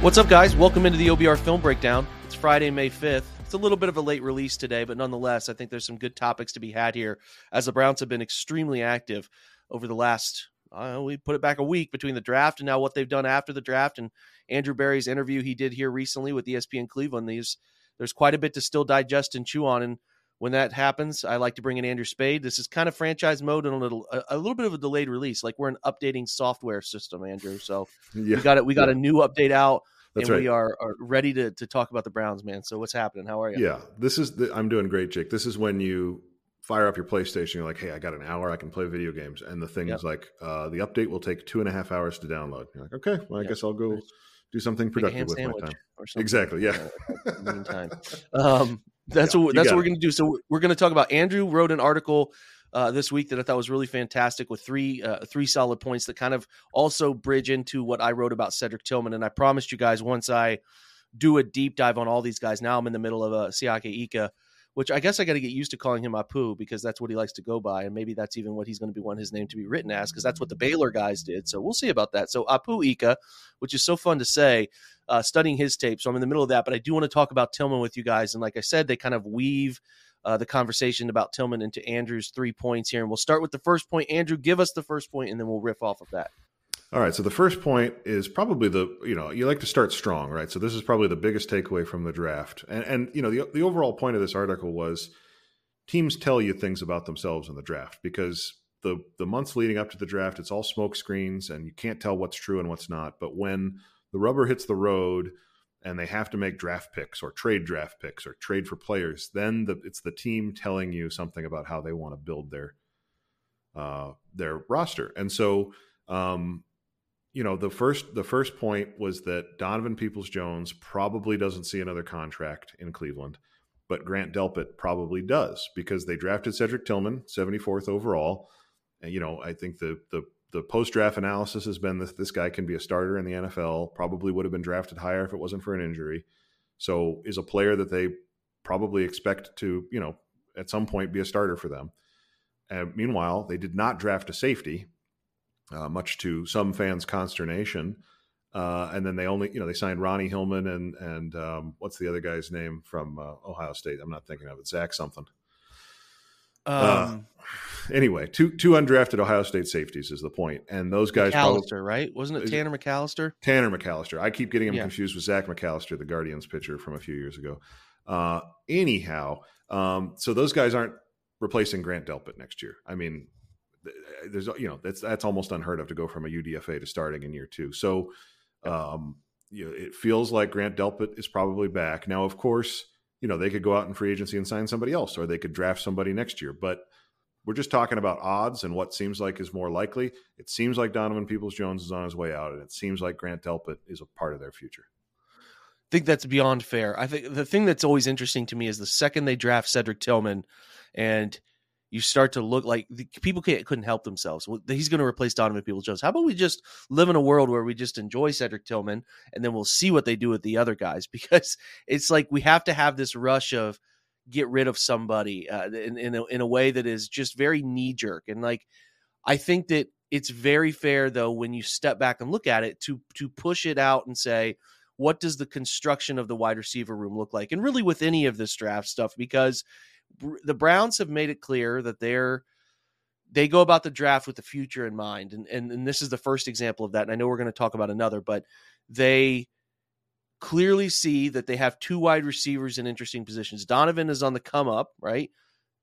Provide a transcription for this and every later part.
What's up, guys? Welcome into the OBR Film Breakdown. It's Friday, May 5th. It's a little bit of a late release today, but nonetheless, I think there's some good topics to be had here as the Browns have been extremely active over the last, uh, we put it back a week between the draft and now what they've done after the draft. And Andrew Berry's interview he did here recently with ESPN Cleveland. These, there's quite a bit to still digest and chew on. And when that happens, I like to bring in Andrew Spayde. This is kind of franchise mode and a little, a, a little bit of a delayed release. Like we're an updating software system, Andrew. So Yeah, we got it. We got yeah. a new update out That's and right. we are, are ready to, to talk about the Browns, man. So what's happening? How are you? Yeah, this is. The, I'm doing great, Jake. This is when you fire up your PlayStation. You're like, "Hey, I got an hour. I can play video games." And the thing Yep. is like, uh, the update will take two and a half hours to download. You're like, "Okay, well, I Yep. guess I'll go do something productive with my time." or something. Exactly. Yeah. Meantime, um, that's Yeah, what you what we're it. to do. So we're going to talk about Andrew wrote an article uh, this week that I thought was really fantastic with three uh, three solid points that kind of also bridge into what I wrote about Cedric Tillman. And I promised you guys once I do a deep dive on all these guys. Now I'm in the middle of a Siaki Ika, which I guess I got to get used to calling him Apu because that's what he likes to go by, and maybe that's even what he's going to be want his name to be written as because that's what the Baylor guys did. So we'll see about that. So Apu Ika, which is so fun to say, uh, studying his tape. So I'm in the middle of that, but I do want to talk about Tillman with you guys. And like I said, they kind of weave. Uh, the conversation about Tillman into Andrew's three points here. And we'll start with the first point. Andrew, give us the first point, and then we'll riff off of that. All right. So the first point is probably the you know you like to start strong, right? So this is probably the biggest takeaway from the draft, and and you know the the overall point of this article was teams tell you things about themselves in the draft because the the months leading up to the draft it's all smoke screens and you can't tell what's true and what's not. But when the rubber hits the road and they have to make draft picks or trade draft picks or trade for players, then the, it's the team telling you something about how they want to build their uh, their roster. And so, um, you know, the first the first point was that Donovan Peoples Jones probably doesn't see another contract in Cleveland, but Grant Delpit probably does because they drafted Cedric Tillman, seventy fourth overall. And you know, I think the the the post draft analysis has been that this guy can be a starter in the NFL. Probably would have been drafted higher if it wasn't for an injury. So, is a player that they probably expect to, you know, at some point be a starter for them. And meanwhile, they did not draft a safety, uh, much to some fans' consternation. Uh, and then they only, you know, they signed Ronnie Hickman and and um, what's the other guy's name from uh, Ohio State? I'm not thinking of it. Zach something. Um, Anyway, two two undrafted Ohio State safeties is the point, and those guys probably right? Wasn't it- Tanner McCalister? Tanner McCalister. I keep getting him Yeah. confused with Zach McAllister, the Guardians pitcher from a few years ago. Uh, anyhow, um, so those guys aren't replacing Grant Delpit next year. I mean, there's you know that's that's almost unheard of to go from a UDFA to starting in year two. So, um, you know, it feels like Grant Delpit is probably back now. Of course, you know they could go out in free agency and sign somebody else, or they could draft somebody next year, but. We're just talking about odds and what seems like is more likely. It seems like Donovan Peoples Jones is on his way out, and it seems like Grant Delpit is a part of their future. I think that's beyond fair. I think the thing that's always interesting to me is the second they draft Cedric Tillman, and you start to look like the, people couldn't help themselves. Well, He's going to replace Donovan Peoples Jones. How about we just live in a world where we just enjoy Cedric Tillman and then we'll see what they do with the other guys because it's like we have to have this rush of get rid of somebody uh, in in a, in a way that is just very knee jerk and like I think that it's very fair though when you step back and look at it to to push it out and say what does the construction of the wide receiver room look like and really with any of this draft stuff because the Browns have made it clear that they're they go about the draft with the future in mind and and, and this is the first example of that and I know we're going to talk about another but they clearly see that they have two wide receivers in interesting positions. Donovan is on the come up, right?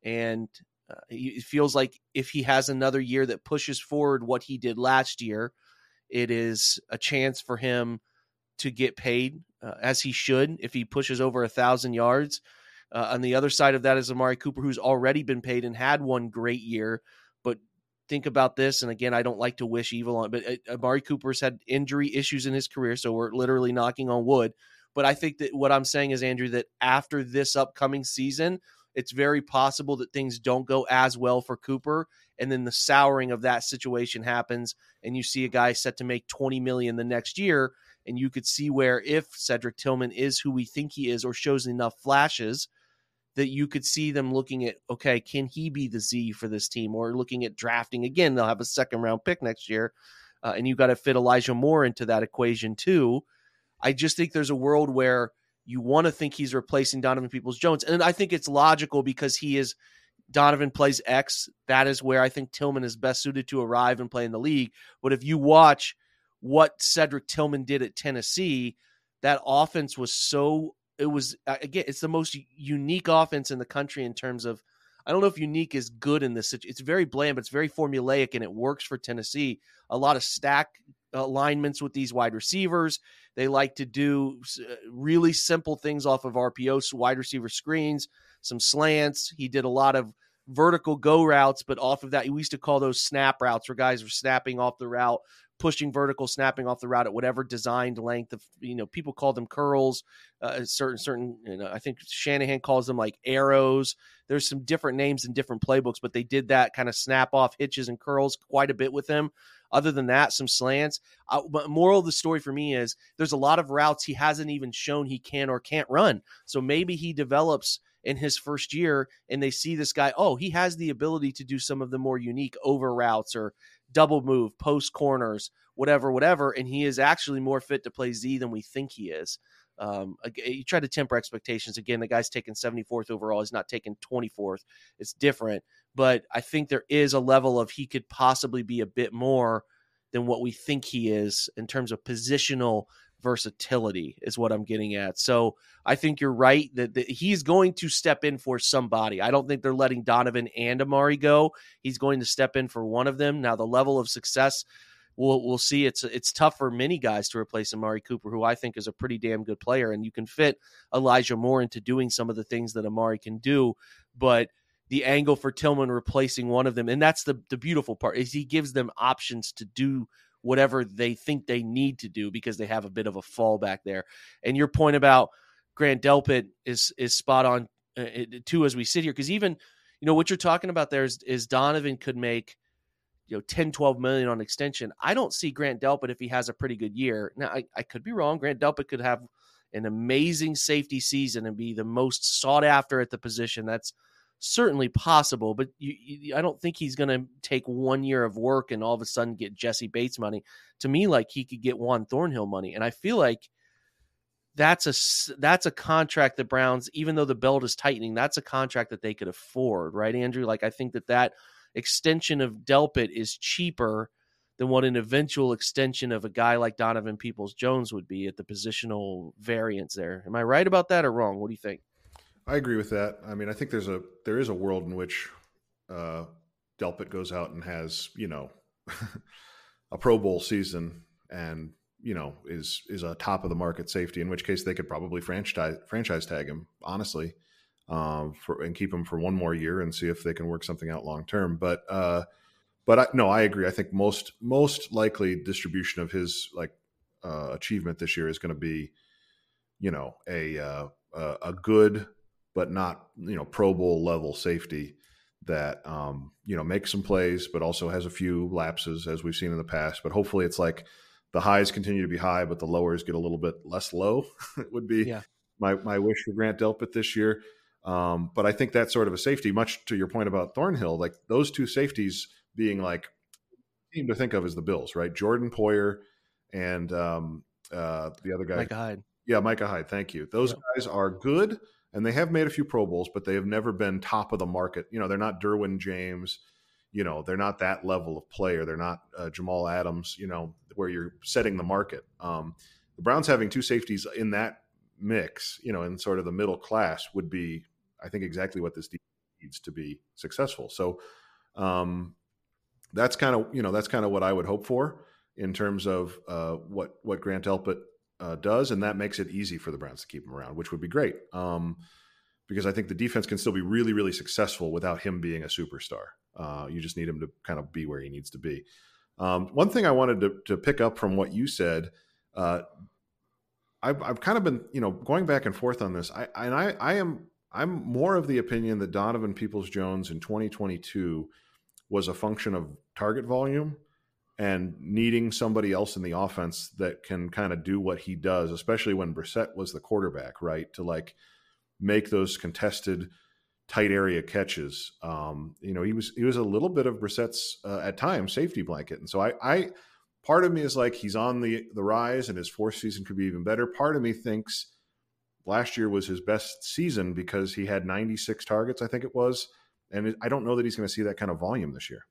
And uh, it feels like if he has another year that pushes forward what he did last year, it is a chance for him to get paid uh, as he should if he pushes over a thousand yards. Uh, on the other side of that is Amari Cooper, who's already been paid and had one great year. But think about this, and again, I don't like to wish evil on, but uh, Amari Cooper's had injury issues in his career, so we're literally knocking on wood. But I think that what I'm saying is, Andrew, that after this upcoming season, it's very possible that things don't go as well for Cooper and then the souring of that situation happens and you see a guy set to make 20 million the next year and you could see where if Cedric Tillman is who we think he is or shows enough flashes that you could see them looking at okay can he be the Z for this team or looking at drafting again they'll have a second round pick next year uh, and you got to fit Elijah Moore into that equation too I just think there's a world where you want to think he's replacing Donovan Peoples Jones. And I think it's logical because he is Donovan plays X. That is where I think Tillman is best suited to arrive and play in the league. But if you watch what Cedric Tillman did at Tennessee, that offense was so it was again it's the most unique offense in the country in terms of I don't know if unique is good in this. It's very bland, but it's very formulaic and it works for Tennessee. A lot of stack alignments with these wide receivers. They like to do uh, really simple things off of RPO, wide receiver screens, some slants. He did a lot of vertical go routes, but off of that, we used to call those snap routes where guys were snapping off the route, pushing vertical, snapping off the route at whatever designed length of, you know, people call them curls. Uh, certain, certain, you know, I think Shanahan calls them like arrows. There's some different names in different playbooks, but they did that kind of snap off hitches and curls quite a bit with him. Other than that, some slants. Uh, but moral of the story for me is there's a lot of routes he hasn't even shown he can or can't run. So maybe he develops in his first year and they see this guy, oh, he has the ability to do some of the more unique over routes or double move, post corners, whatever, whatever. And he is actually more fit to play Z than we think he is. Um, you try to temper expectations. Again, the guy's taken 74th overall. He's not taken 24th. It's different but I think there is a level of he could possibly be a bit more than what we think he is in terms of positional versatility is what I'm getting at. So I think you're right that, that, he's going to step in for somebody. I don't think they're letting Donovan and Amari go. He's going to step in for one of them. Now the level of success we'll we'll see. It's it's tough for many guys to replace Amari Cooper, who I think is a pretty damn good player, and you can fit Elijah Moore into doing some of the things that Amari can do, but the angle for Tillman replacing one of them. And that's the the beautiful part is he gives them options to do whatever they think they need to do because they have a bit of a fallback there. And your point about Grant Delpit is is spot on uh, too as we sit here because even you know what you're talking about there is, is Donovan could make you know 10 12 million on extension. I don't see Grant Delpit if he has a pretty good year. Now I, I could be wrong. Grant Delpit could have an amazing safety season and be the most sought after at the position. That's certainly possible, but you, you, I don't think he's going to take one year of work and all of a sudden get Jessie Bates money. To me, like he could get Juan Thornhill money, and I feel like that's a that's a contract the Browns, even though the belt is tightening, that's a contract that they could afford, right, Andrew? Like I think that that extension of Delpit is cheaper than what an eventual extension of a guy like Donovan Peoples Jones would be at the positional variance there. Am I right about that or wrong? What do you think? I agree with that. I mean, I think there's a there is a world in which uh, Delpit goes out and has you know a Pro Bowl season and you know is is a top of the market safety. In which case, they could probably franchise franchise tag him honestly, um, for and keep him for one more year and see if they can work something out long term. But uh, but I, no, I agree. I think most most likely distribution of his like uh, achievement this year is going to be, you know, a uh, a good but not you know Pro Bowl level safety that um, you know makes some plays, but also has a few lapses as we've seen in the past. But hopefully, it's like the highs continue to be high, but the lowers get a little bit less low. it would be Yeah. my my wish for Grant Delpit this year. Um, but I think that's sort of a safety. Much to your point about Thornhill, like those two safeties being like team to think of as the Bills, right? Jordan Poyer and um, uh, the other guy, Micah Hyde. yeah, Micah Hyde. Thank you. Those Yep. guys are good, and they have made a few Pro Bowls, but they have never been top of the market. You know, they're not Derwin James. You know, they're not that level of player. They're not uh, Jamal Adams. You know, where you're setting the market. Um, the Browns having two safeties in that mix, you know, in sort of the middle class, would be, I think, exactly what this needs to be successful. So, um, that's kind of you know that's kind of what I would hope for in terms of uh, what what Grant Delpit uh, does, and that makes it easy for the Browns to keep him around, which would be great. Um, because I think the defense can still be really, really successful without him being a superstar. Uh, you just need him to kind of be where he needs to be. Um, one thing I wanted to, to pick up from what you said, uh, I've, I've kind of been, you know, going back and forth on this. I and I, I am I'm more of the opinion that Donovan Peoples Jones in 2022 was a function of target volume and needing somebody else in the offense that can kind of do what he does, especially when Brissett was the quarterback, right? To like make those contested tight area catches. Um, you know, he was he was a little bit of Brissett's uh, at times safety blanket, and so I, I part of me is like he's on the the rise, and his fourth season could be even better. Part of me thinks last year was his best season because he had 96 targets, I think it was, and I don't know that he's going to see that kind of volume this year.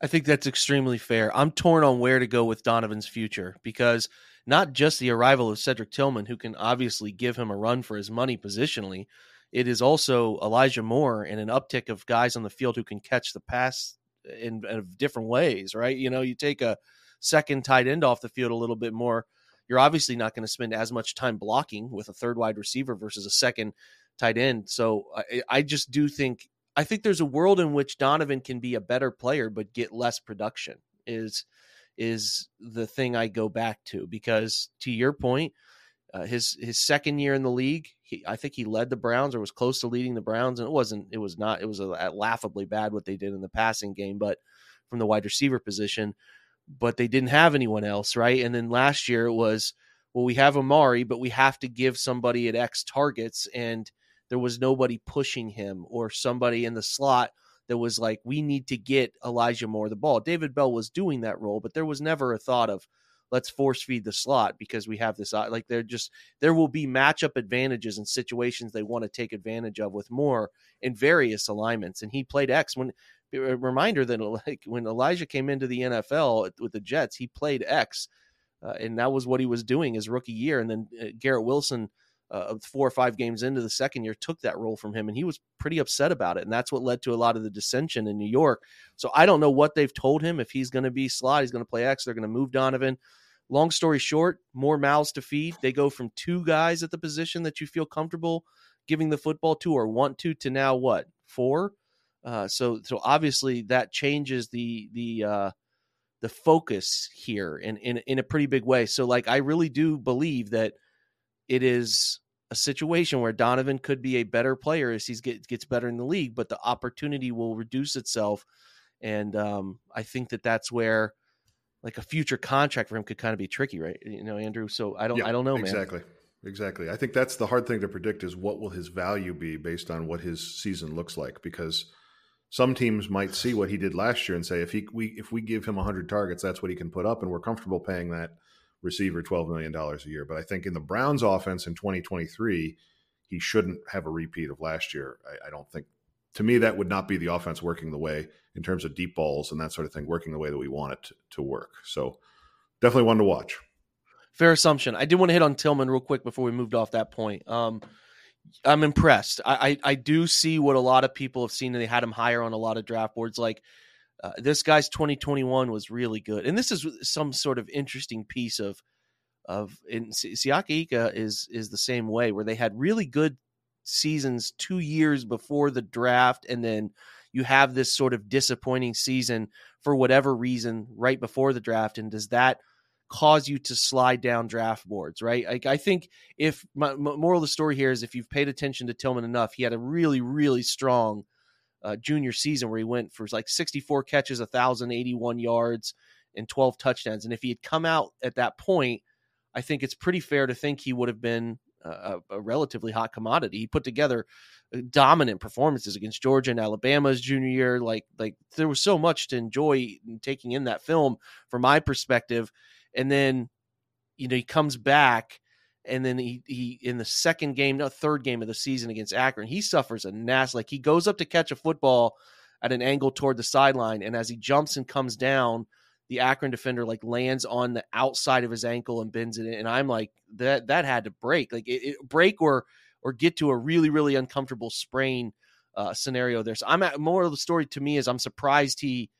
I think that's extremely fair. I'm torn on where to go with Donovan's future because not just the arrival of Cedric Tillman, who can obviously give him a run for his money positionally, it is also Elijah Moore and an uptick of guys on the field who can catch the pass in, in different ways, right? You know, you take a second tight end off the field a little bit more, you're obviously not going to spend as much time blocking with a third wide receiver versus a second tight end. So I, I just do think I think there's a world in which Donovan can be a better player but get less production. Is is the thing I go back to because to your point, uh, his his second year in the league, he, I think he led the Browns or was close to leading the Browns, and it wasn't it was not it was a, a laughably bad what they did in the passing game, but from the wide receiver position, but they didn't have anyone else, right? And then last year it was well, we have Amari, but we have to give somebody at X targets and there was nobody pushing him or somebody in the slot that was like, we need to get Elijah Moore the ball. David Bell was doing that role, but there was never a thought of let's force feed the slot because we have this like they're just there will be matchup advantages and situations they want to take advantage of with Moore in various alignments. And he played X when a reminder that like when Elijah came into the NFL with the Jets, he played X. Uh, and that was what he was doing his rookie year. And then uh, Garrett Wilson, uh, four or five games into the second year took that role from him and he was pretty upset about it and that's what led to a lot of the dissension in New York. So I don't know what they've told him if he's going to be slot, he's going to play X, they're going to move Donovan. Long story short, more mouths to feed. They go from two guys at the position that you feel comfortable giving the football to or want to to now what? Four? Uh, so so obviously that changes the the uh the focus here in, in in a pretty big way. So like I really do believe that it is a situation where Donovan could be a better player as he get, gets better in the league, but the opportunity will reduce itself. And um, I think that that's where like a future contract for him could kind of be tricky, right? You know, Andrew. So I don't, Yeah, I don't know, man. exactly. Exactly. I think that's the hard thing to predict is what will his value be based on what his season looks like because some teams might see what he did last year and say if he we if we give him 100 targets that's what he can put up and we're comfortable paying that receiver 12 million dollars a year. But I think in the Browns offense in 2023 he shouldn't have a repeat of last year. I, I don't think to me that would not be the offense working the way in terms of deep balls and that sort of thing working the way that we want it to, to work. So definitely one to watch. Fair assumption. I did want to hit on Tillman real quick before we moved off that point. Um, I'm impressed. I, I, I do see what a lot of people have seen, and they had him higher on a lot of draft boards. Like uh, this guy's 2021 was really good, and this is some sort of interesting piece of of. Si- Siaki Ika is is the same way, where they had really good seasons two years before the draft, and then you have this sort of disappointing season for whatever reason right before the draft, and does that cause you to slide down draft boards, right? Like I think if my, my moral of the story here is if you've paid attention to Tillman enough, he had a really, really strong uh, junior season where he went for like 64 catches, 1,081 yards, and 12 touchdowns. And if he had come out at that point, I think it's pretty fair to think he would have been a, a relatively hot commodity. He put together uh, dominant performances against Georgia and Alabama's junior year. Like like there was so much to enjoy taking in that film from my perspective. And then, you know, he comes back and then he he in the second game, no third game of the season against Akron, he suffers a nasty like he goes up to catch a football at an angle toward the sideline, and as he jumps and comes down, the Akron defender like lands on the outside of his ankle and bends it in. And I'm like, that that had to break, like it, it break or or get to a really really uncomfortable sprain uh, scenario there. So I'm at more of the story to me is I'm surprised he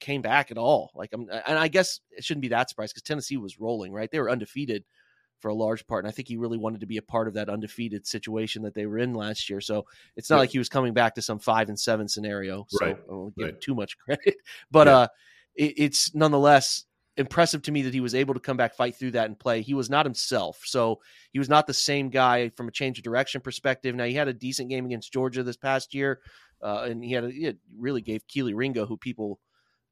came back at all. Like I'm, and I guess it shouldn't be that surprised because Tennessee was rolling, right? They were undefeated for a large part, and I think he really wanted to be a part of that undefeated situation that they were in last year. So it's not yeah. like he was coming back to some five and seven scenario. So right. I won't give right. too much credit, but yeah. uh, it, it's nonetheless impressive to me that he was able to come back, fight through that, and play. He was not himself, so he was not the same guy from a change of direction perspective. Now he had a decent game against Georgia this past year, uh, and he had a, he really gave Kelee Ringo, who people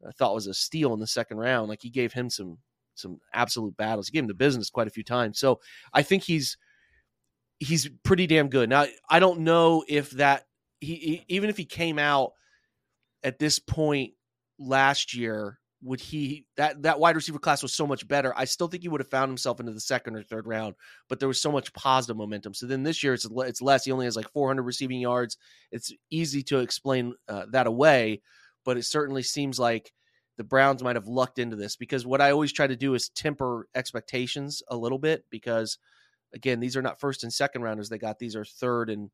uh, thought was a steal in the second round, like he gave him some some absolute battles. He gave him the business quite a few times. So I think he's he's pretty damn good. Now I don't know if that he, he even if he came out at this point last year would he that that wide receiver class was so much better. I still think he would have found himself into the second or third round, but there was so much positive momentum. So then this year it's it's less. He only has like 400 receiving yards. It's easy to explain uh, that away, but it certainly seems like the Browns might have lucked into this because what I always try to do is temper expectations a little bit because again these are not first and second rounders they got these are third and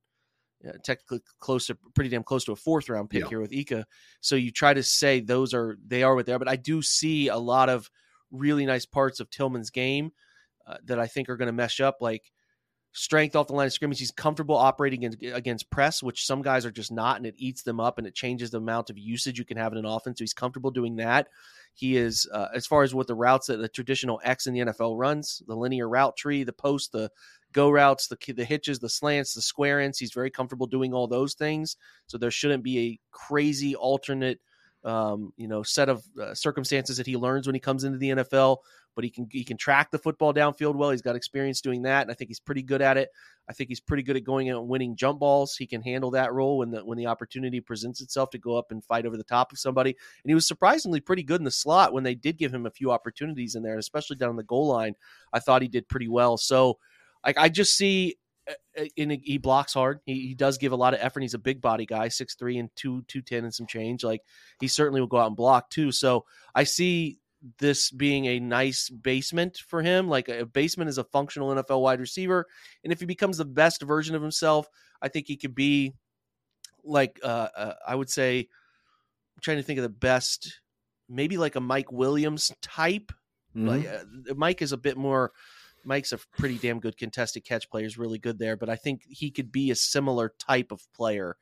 uh, technically close to pretty damn close to a fourth round pick yeah. here with Ika. So you try to say those are they are what they are, but I do see a lot of really nice parts of Tillman's game uh, that I think are going to mesh up. Like strength off the line of scrimmage, he's comfortable operating in, against press, which some guys are just not, and it eats them up and it changes the amount of usage you can have in an offense. So he's comfortable doing that. He is uh, as far as what the routes that the traditional X in the NFL runs, the linear route tree, the post, the go routes, the the hitches, the slants, the square ends. He's very comfortable doing all those things. So there shouldn't be a crazy alternate, um, you know, set of uh, circumstances that he learns when he comes into the NFL. But he can he can track the football downfield well. He's got experience doing that, and I think he's pretty good at it. I think he's pretty good at going out and winning jump balls. He can handle that role when the when the opportunity presents itself to go up and fight over the top of somebody. And he was surprisingly pretty good in the slot when they did give him a few opportunities in there, especially down the goal line. I thought he did pretty well. So like I just see uh, uh, he blocks hard. He, he does give a lot of effort. He's a big body guy, six three and two two ten and some change. Like he certainly will go out and block too. So I see this being a nice basement for him. Like a basement is a functional NFL wide receiver, and if he becomes the best version of himself, I think he could be like uh, uh, I would say. I'm trying to think of the best, maybe like a Mike Williams type. Mm-hmm. Like uh, Mike is a bit more Mike's a pretty damn good contested catch player. Is really good there, but I think he could be a similar type of player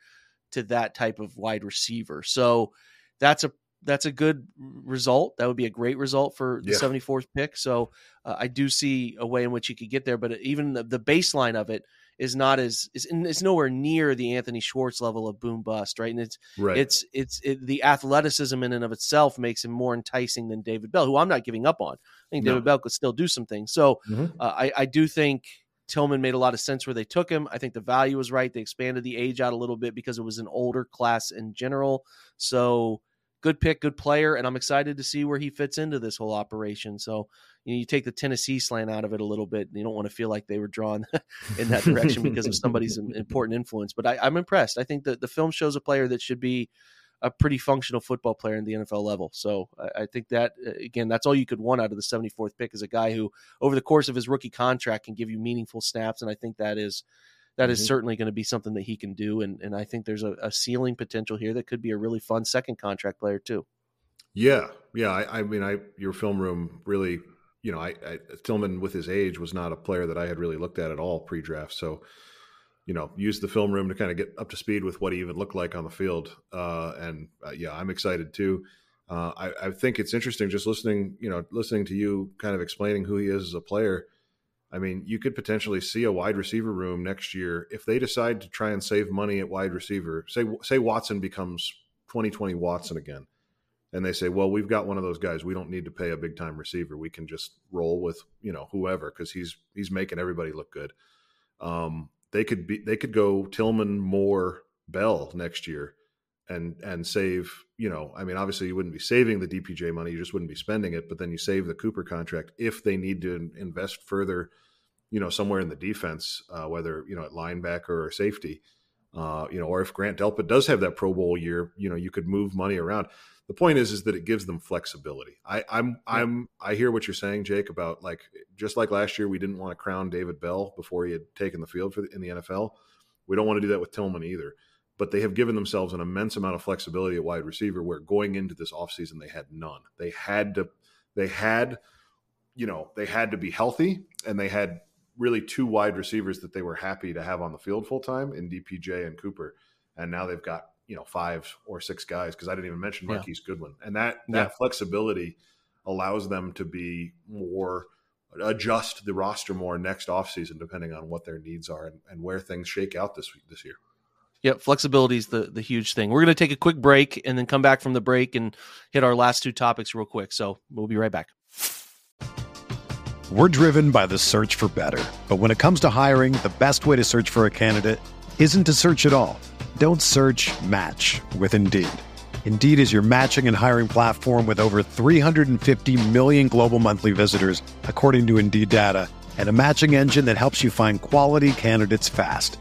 to that type of wide receiver. So that's a that's a good result. That would be a great result for the yeah. 74th pick. So uh, I do see a way in which he could get there, but even the, the baseline of it is not as is it's nowhere near the Anthony Schwartz level of boom bust, right? And it's right. it's it's it, the athleticism in and of itself makes him more enticing than David Bell, who I'm not giving up on. I think no. David Bell could still do some things. So mm-hmm. uh, I I do think Tillman made a lot of sense where they took him. I think the value was right. They expanded the age out a little bit because it was an older class in general. So good pick, good player, and I'm excited to see where he fits into this whole operation. So you, know, you take the Tennessee slant out of it a little bit, you don't want to feel like they were drawn in that direction because of somebody's important influence. But I, am I'm impressed. I think that the film shows a player that should be a pretty functional football player in the NFL level. So I, I think that uh, again, that's all you could want out of the 74th pick is a guy who, over the course of his rookie contract, can give you meaningful snaps, and I think that is that mm-hmm. is certainly going to be something that he can do. And and I think there's a, a, ceiling potential here that could be a really fun second contract player too. Yeah, yeah. I, I mean, I your film room really, you know, I, I Tillman with his age was not a player that I had really looked at at all pre-draft. So, you know, use the film room to kind of get up to speed with what he even looked like on the field. Uh, and uh, yeah, I'm excited too. Uh, I, I, think it's interesting just listening, you know, listening to you kind of explaining who he is as a player I mean, you could potentially see a wide receiver room next year if they decide to try and save money at wide receiver. Say say Watson becomes 2020 Watson again, and they say, "Well, we've got one of those guys. We don't need to pay a big time receiver. We can just roll with you know whoever because he's he's making everybody look good." Um, they could be they could go Tillman, Moore, Bell next year, and and save. You know, I mean, obviously you wouldn't be saving the DPJ money. You just wouldn't be spending it. But then you save the Cooper contract if they need to invest further. You know, somewhere in the defense, uh, whether you know at linebacker or safety. Uh, you know, or if Grant Delpit does have that Pro Bowl year, you know, you could move money around the point is is that it gives them flexibility. I, I'm. I'm I hear what you're saying, Jake, about like just like last year we didn't want to crown David Bell before he had taken the field for the, in the NFL. We don't want to do that with Tillman either. But they have given themselves an immense amount of flexibility at wide receiver where going into this offseason they had none. They had to they had you know, they had to be healthy and they had really two wide receivers that they were happy to have on the field full time in DPJ and Cooper. And now they've got you know five or six guys because I didn't even mention Marquise yeah. Goodwin, and that that yeah. flexibility allows them to be more adjust the roster more next offseason depending on what their needs are and, and where things shake out this week this year. Yep, flexibility is the the huge thing. We're going to take a quick break and then come back from the break and hit our last two topics real quick. So we'll be right back. We're driven by the search for better, but when it comes to hiring, the best way to search for a candidate isn't to search at all. Don't search match with Indeed. Indeed is your matching and hiring platform with over 350 million global monthly visitors, according to Indeed data, and a matching engine that helps you find quality candidates fast.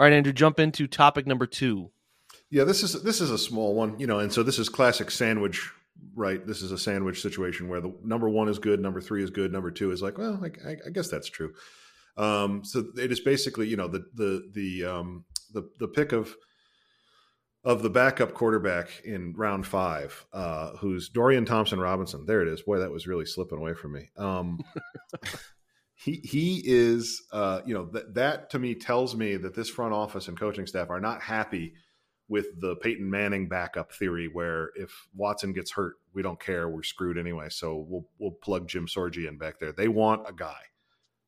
All right, Andrew, jump into topic number two. Yeah, this is this is a small one, you know, and so this is classic sandwich, right? This is a sandwich situation where the number one is good, number three is good, number two is like, well, I, I guess that's true. Um, so it is basically, you know, the the the um, the the pick of of the backup quarterback in round five, uh, who's Dorian Thompson Robinson. There it is. Boy, that was really slipping away from me. Um, he he is, uh, you know, that that to me tells me that this front office and coaching staff are not happy with the Peyton Manning backup theory, where if Watson gets hurt, we don't care, we're screwed anyway. So we'll we'll plug Jim Sorgi in back there. They want a guy,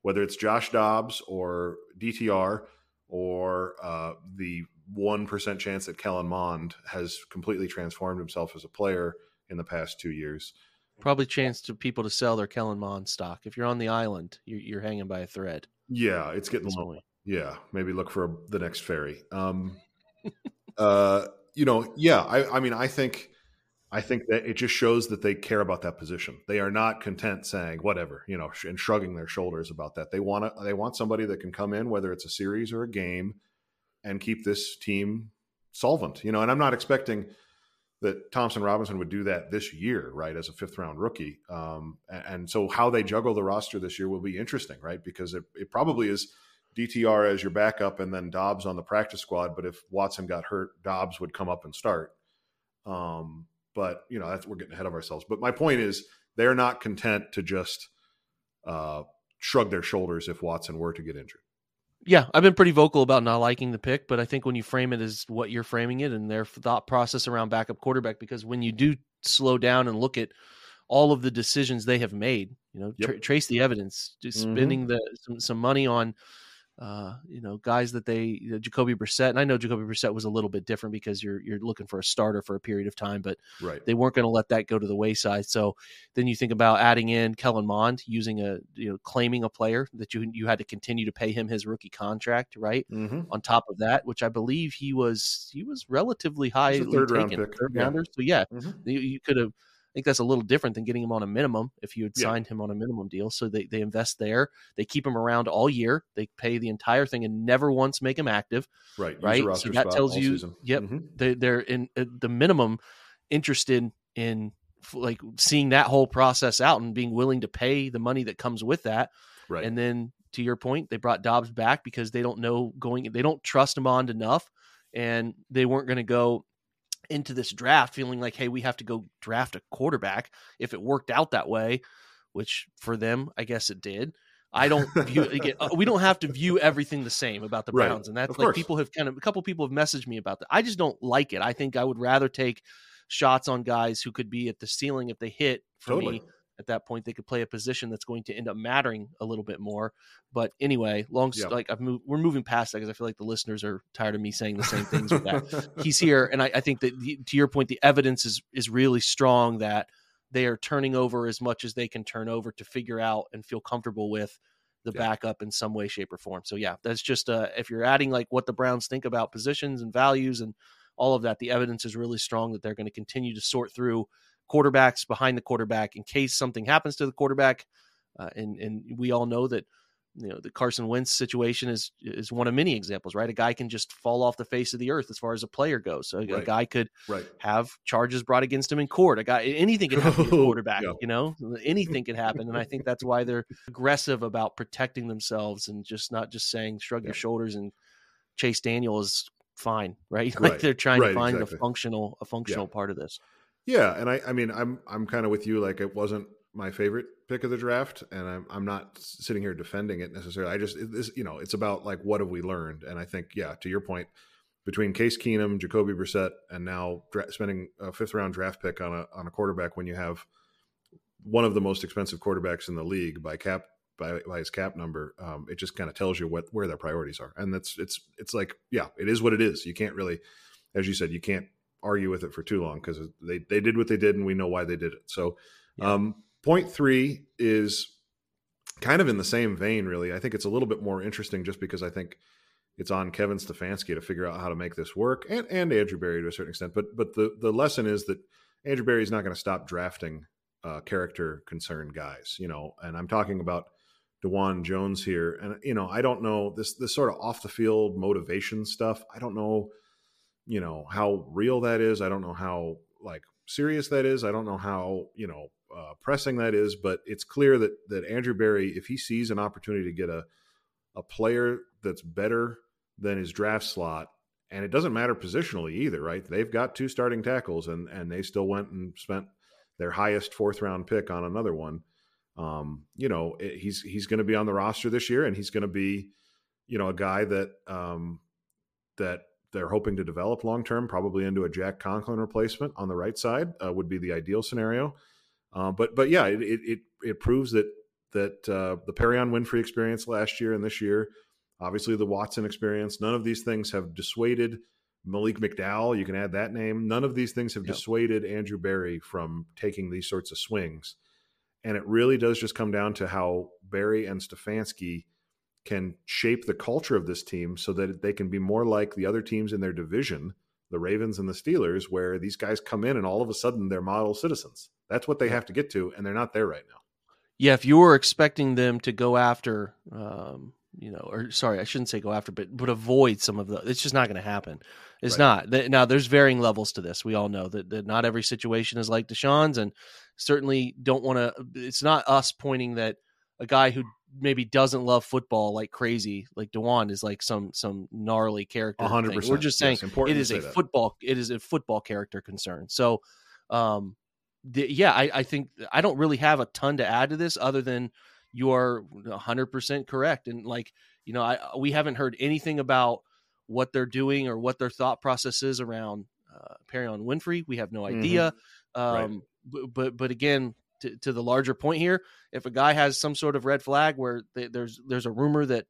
whether it's Josh Dobbs or DTR or uh, the one percent chance that Kellen Mond has completely transformed himself as a player in the past two years. Probably chance to people to sell their Kellen Mond stock. If you're on the island, you're, you're hanging by a thread. Yeah, it's getting low. Yeah, maybe look for a, the next ferry. Um, uh, you know, yeah, I, I mean, I think I think that it just shows that they care about that position. They are not content saying whatever, you know, and shrugging their shoulders about that. They want to, they want somebody that can come in, whether it's a series or a game, and keep this team solvent. You know, and I'm not expecting that Thompson Robinson would do that this year, right, as a fifth round rookie. Um, and, and, so how they juggle the roster this year will be interesting, right? Because it, it probably is DTR as your backup and then Dobbs on the practice squad. But if Watson got hurt, Dobbs would come up and start. Um, but you know, that's we're getting ahead of ourselves. But my point is, they're not content to just uh, shrug their shoulders if Watson were to get injured. Yeah, I've been pretty vocal about not liking the pick, but I think when you frame it as what you're framing it and their thought process around backup quarterback, because when you do slow down and look at all of the decisions they have made, you know, Yep. tra- trace the evidence, just Mhm. spending the some, some money on, uh, you know, guys that they you know, Jacoby Brissett, and I know Jacoby Brissett was a little bit different because you're you're looking for a starter for a period of time, but Right. they weren't going to let that go to the wayside. So then you think about adding in Kellen Mond, using a you know claiming a player that you you had to continue to pay him his rookie contract, right? Mm-hmm. On top of that, which I believe he was he was relatively high third round pick, third yeah. rounder. So yeah, Mhm. you, you could have. I think that's a little different than getting him on a minimum if you had Yeah. signed him on a minimum deal. So they, they invest there. They keep him around all year. They pay the entire thing and never once make him active. Right. Right. So that tells you, season. yep, Mhm. they, they're in uh, the minimum interested in like seeing that whole process out and being willing to pay the money that comes with that. Right. And then to your point, they brought Dobbs back because they don't know going, they don't trust him on enough, and they weren't going to go into this draft feeling like, hey, we have to go draft a quarterback if it worked out that way, which for them, I guess it did. I don't view again, we don't have to view everything the same about the Right. Browns, and that's Of like course. people have kind of a couple people have messaged me about that. I just don't like it. I think I would rather take shots on guys who could be at the ceiling if they hit for Totally. me at that point they could play a position that's going to end up mattering a little bit more but anyway long Yeah. like i've moved we're moving past that because i feel like the listeners are tired of me saying the same things with that he's here and I, I think that the, to your point the evidence is is really strong that they are turning over as much as they can turn over to figure out and feel comfortable with the Yeah. backup in some way shape or form so yeah that's just uh if you're adding like what the browns think about positions and values and all of that the evidence is really strong that they're going to continue to sort through quarterbacks behind the quarterback in case something happens to the quarterback uh, and and we all know that you know the Carson Wentz situation is is one of many examples, right? A guy can just fall off the face of the earth as far as a player goes. So a Right. guy could right. have charges brought against him in court. A guy anything can happen to a Oh, quarterback, yeah. you know? Anything can happen. And I think that's why they're aggressive about protecting themselves and just not just saying shrug your shoulders and Chase Daniel is fine, right? Right. Like they're trying to find exactly. a functional a functional part of this. Yeah, and I, I mean, I'm, I'm kind of with you. Like, it wasn't my favorite pick of the draft, and I'm, I'm not sitting here defending it necessarily. I just, this, you know, it's about like what have we learned, and I think, yeah, to your point, between Case Keenum, Jacoby Brissett, and now dra- spending a fifth round draft pick on a on a quarterback when you have one of the most expensive quarterbacks in the league by cap by, by his cap number, um, it just kind of tells you what where their priorities are, and that's it's it's like, yeah, it is what it is. You can't really, as you said, you can't argue with it for too long because they they did what they did and we know why they did it. So, Yeah. um, point three is kind of in the same vein, really. I think it's a little bit more interesting just because I think it's on Kevin Stefanski to figure out how to make this work, and and Andrew Berry to a certain extent. But but the the lesson is that Andrew Berry is not going to stop drafting uh, character concerned guys, you know. And I'm talking about Dawand Jones here, and you know I don't know this this sort of off the field motivation stuff. I don't know you know how real that is i don't know how like serious that is i don't know how you know uh, pressing that is but it's clear that that andrew berry if he sees an opportunity to get a a player that's better than his draft slot and it doesn't matter positionally either right? They've got two starting tackles and and they still went and spent their highest fourth round pick on another one. Um you know it, he's he's going to be on the roster this year and he's going to be you know a guy that um that they're hoping to develop long term, probably into a Jack Conklin replacement on the right side uh, would be the ideal scenario. Uh, but but yeah, it it it, it proves that that uh, the Perrion Winfrey experience last year and this year, obviously the Watson experience, none of these things have dissuaded Malik McDowell. You can add that name. None of these things have Yep. dissuaded Andrew Berry from taking these sorts of swings. And it really does just come down to how Berry and Stefanski can shape the culture of this team so that they can be more like the other teams in their division, the Ravens and the Steelers, where these guys come in and all of a sudden they're model citizens. That's what they have to get to, and they're not there right now. Yeah, if you were expecting them to go after, um, you know, or sorry, I shouldn't say go after, but but avoid some of the, it's just not going to happen. It's Right. not. Now, there's varying levels to this. We all know that, that not every situation is like Deshaun's, and certainly don't want to. It's not us pointing that a guy who maybe doesn't love football like crazy, like Dawand, is like some some gnarly character. Hundred thing. We're just saying Yes, important it is a that. football. It is a football character concern. So, um, the, yeah, I, I think I don't really have a ton to add to this other than you are 100% correct. And like, you know, I, we haven't heard anything about what they're doing or what their thought process is around uh, Perrion Winfrey. We have no Mhm. idea. Right. Um, but, but again, to, to the larger point here, if a guy has some sort of red flag where th- there's, there's a rumor that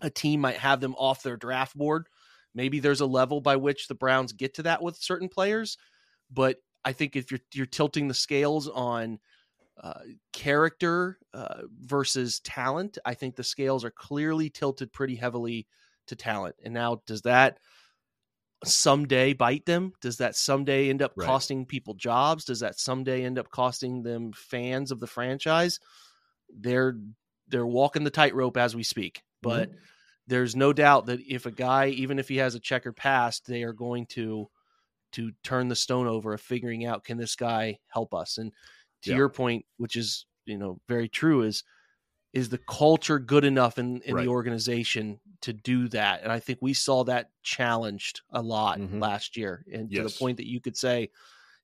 a team might have them off their draft board, maybe there's a level by which the Browns get to that with certain players. But I think if you're, you're tilting the scales on, uh, character uh, versus talent, I think the scales are clearly tilted pretty heavily to talent. And now, does that someday bite them? Does that someday end up Right. costing people jobs? Does that someday end up costing them fans of the franchise? They're they're walking the tightrope as we speak, but mm-hmm. there's no doubt that if a guy, even if he has a checkered past, they are going to to turn the stone over of figuring out can this guy help us? And to Yeah. your point, which is you know very true, is is the culture good enough in, in Right. the organization to do that? And I think we saw that challenged a lot Mhm. last year, and to the point that you could say,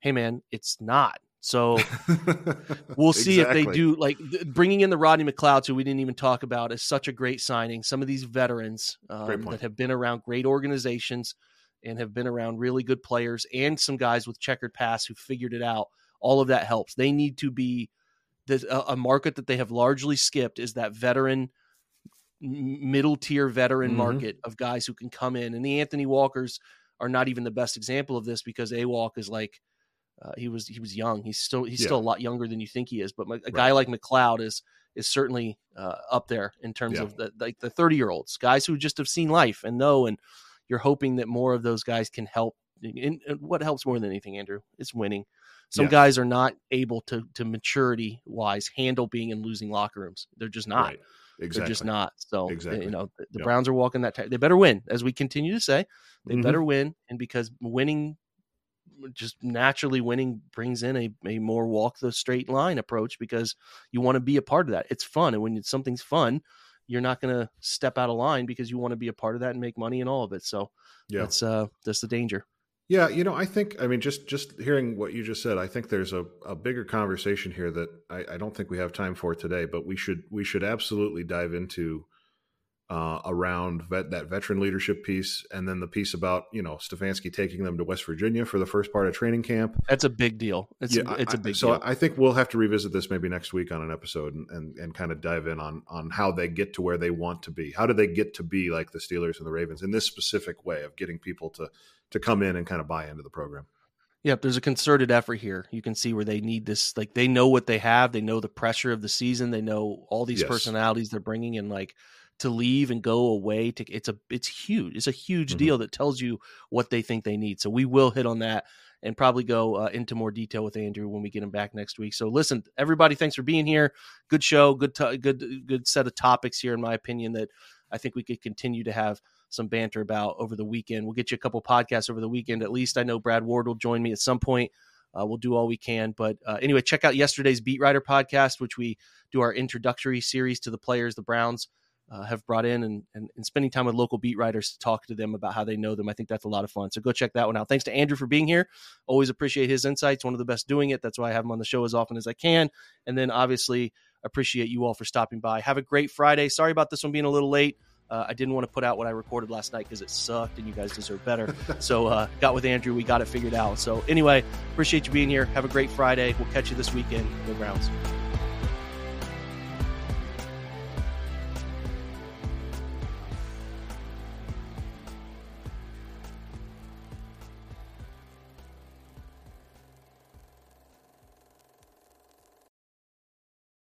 "Hey, man, it's not." So we'll see if they do. Like th- bringing in the Rodney McLeod, who we didn't even talk about, is such a great signing. Some of these veterans um, that have been around great organizations and have been around really good players, and some guys with checkered past who figured it out. All of that helps. They need to be the, a, a market that they have largely skipped is that veteran middle tier veteran Mhm. market of guys who can come in and the Anthony Walkers are not even the best example of this because A Walk is like uh, he was he was young he's still he's Yeah. still a lot younger than you think he is but a guy like McLeod is is certainly uh, up there in terms Yeah. of the like the 30 year olds guys who just have seen life and know and you're hoping that more of those guys can help and, and what helps more than anything Andrew is winning some Yes. guys are not able to to maturity wise handle being in losing locker rooms they're just not Right. Exactly. they're just not. So Exactly. you know the, the Yep. Browns are walking that. T- they better win, as we continue to say. They Mhm. better win, and because winning, just naturally winning, brings in a a more walk the straight line approach because you want to be a part of that. It's fun, and when it's, something's fun, you're not going to step out of line because you want to be a part of that and make money and all of it. So Yeah. that's uh that's the danger. Yeah, you know, I think I mean just just hearing what you just said, I think there's a, a bigger conversation here that I, I don't think we have time for today, but we should we should absolutely dive into uh, around vet, that veteran leadership piece, and then the piece about you know Stefanski taking them to West Virginia for the first part of training camp. That's a big deal. It's yeah, a, it's a I- big so deal. I think we'll have to revisit this maybe next week on an episode and, and and kind of dive in on on how they get to where they want to be. How do they get to be like the Steelers and the Ravens in this specific way of getting people to to come in and kind of buy into the program? Yep, there's a concerted effort here. You can see where they need this. Like they know what they have. They know the pressure of the season. They know all these Yes. personalities they're bringing, and like to leave and go away. To it's a it's huge. It's a huge Mhm. deal that tells you what they think they need. So we will hit on that and probably go uh, into more detail with Andrew when we get him back next week. So listen, everybody, thanks for being here. Good show. Good to good good set of topics here, in my opinion. That I think we could continue to have some banter about over the weekend. We'll get you a couple podcasts over the weekend. At least I know Brad Ward will join me at some point. Uh, we'll do all we can. But uh, anyway, check out yesterday's Beat Writer podcast, which we do our introductory series to the players the Browns uh, have brought in and, and, and spending time with local beat writers to talk to them about how they know them. I think that's a lot of fun. So go check that one out. Thanks to Andrew for being here. Always appreciate his insights. One of the best doing it. That's why I have him on the show as often as I can. And then obviously appreciate you all for stopping by. Have a great Friday. Sorry about this one being a little late. Uh, I didn't want to put out what I recorded last night because it sucked and you guys deserve better. so uh, got with Andrew. We got it figured out. So anyway, appreciate you being here. Have a great Friday. We'll catch you this weekend. Go Browns.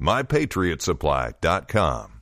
MyPatriotSupply.com.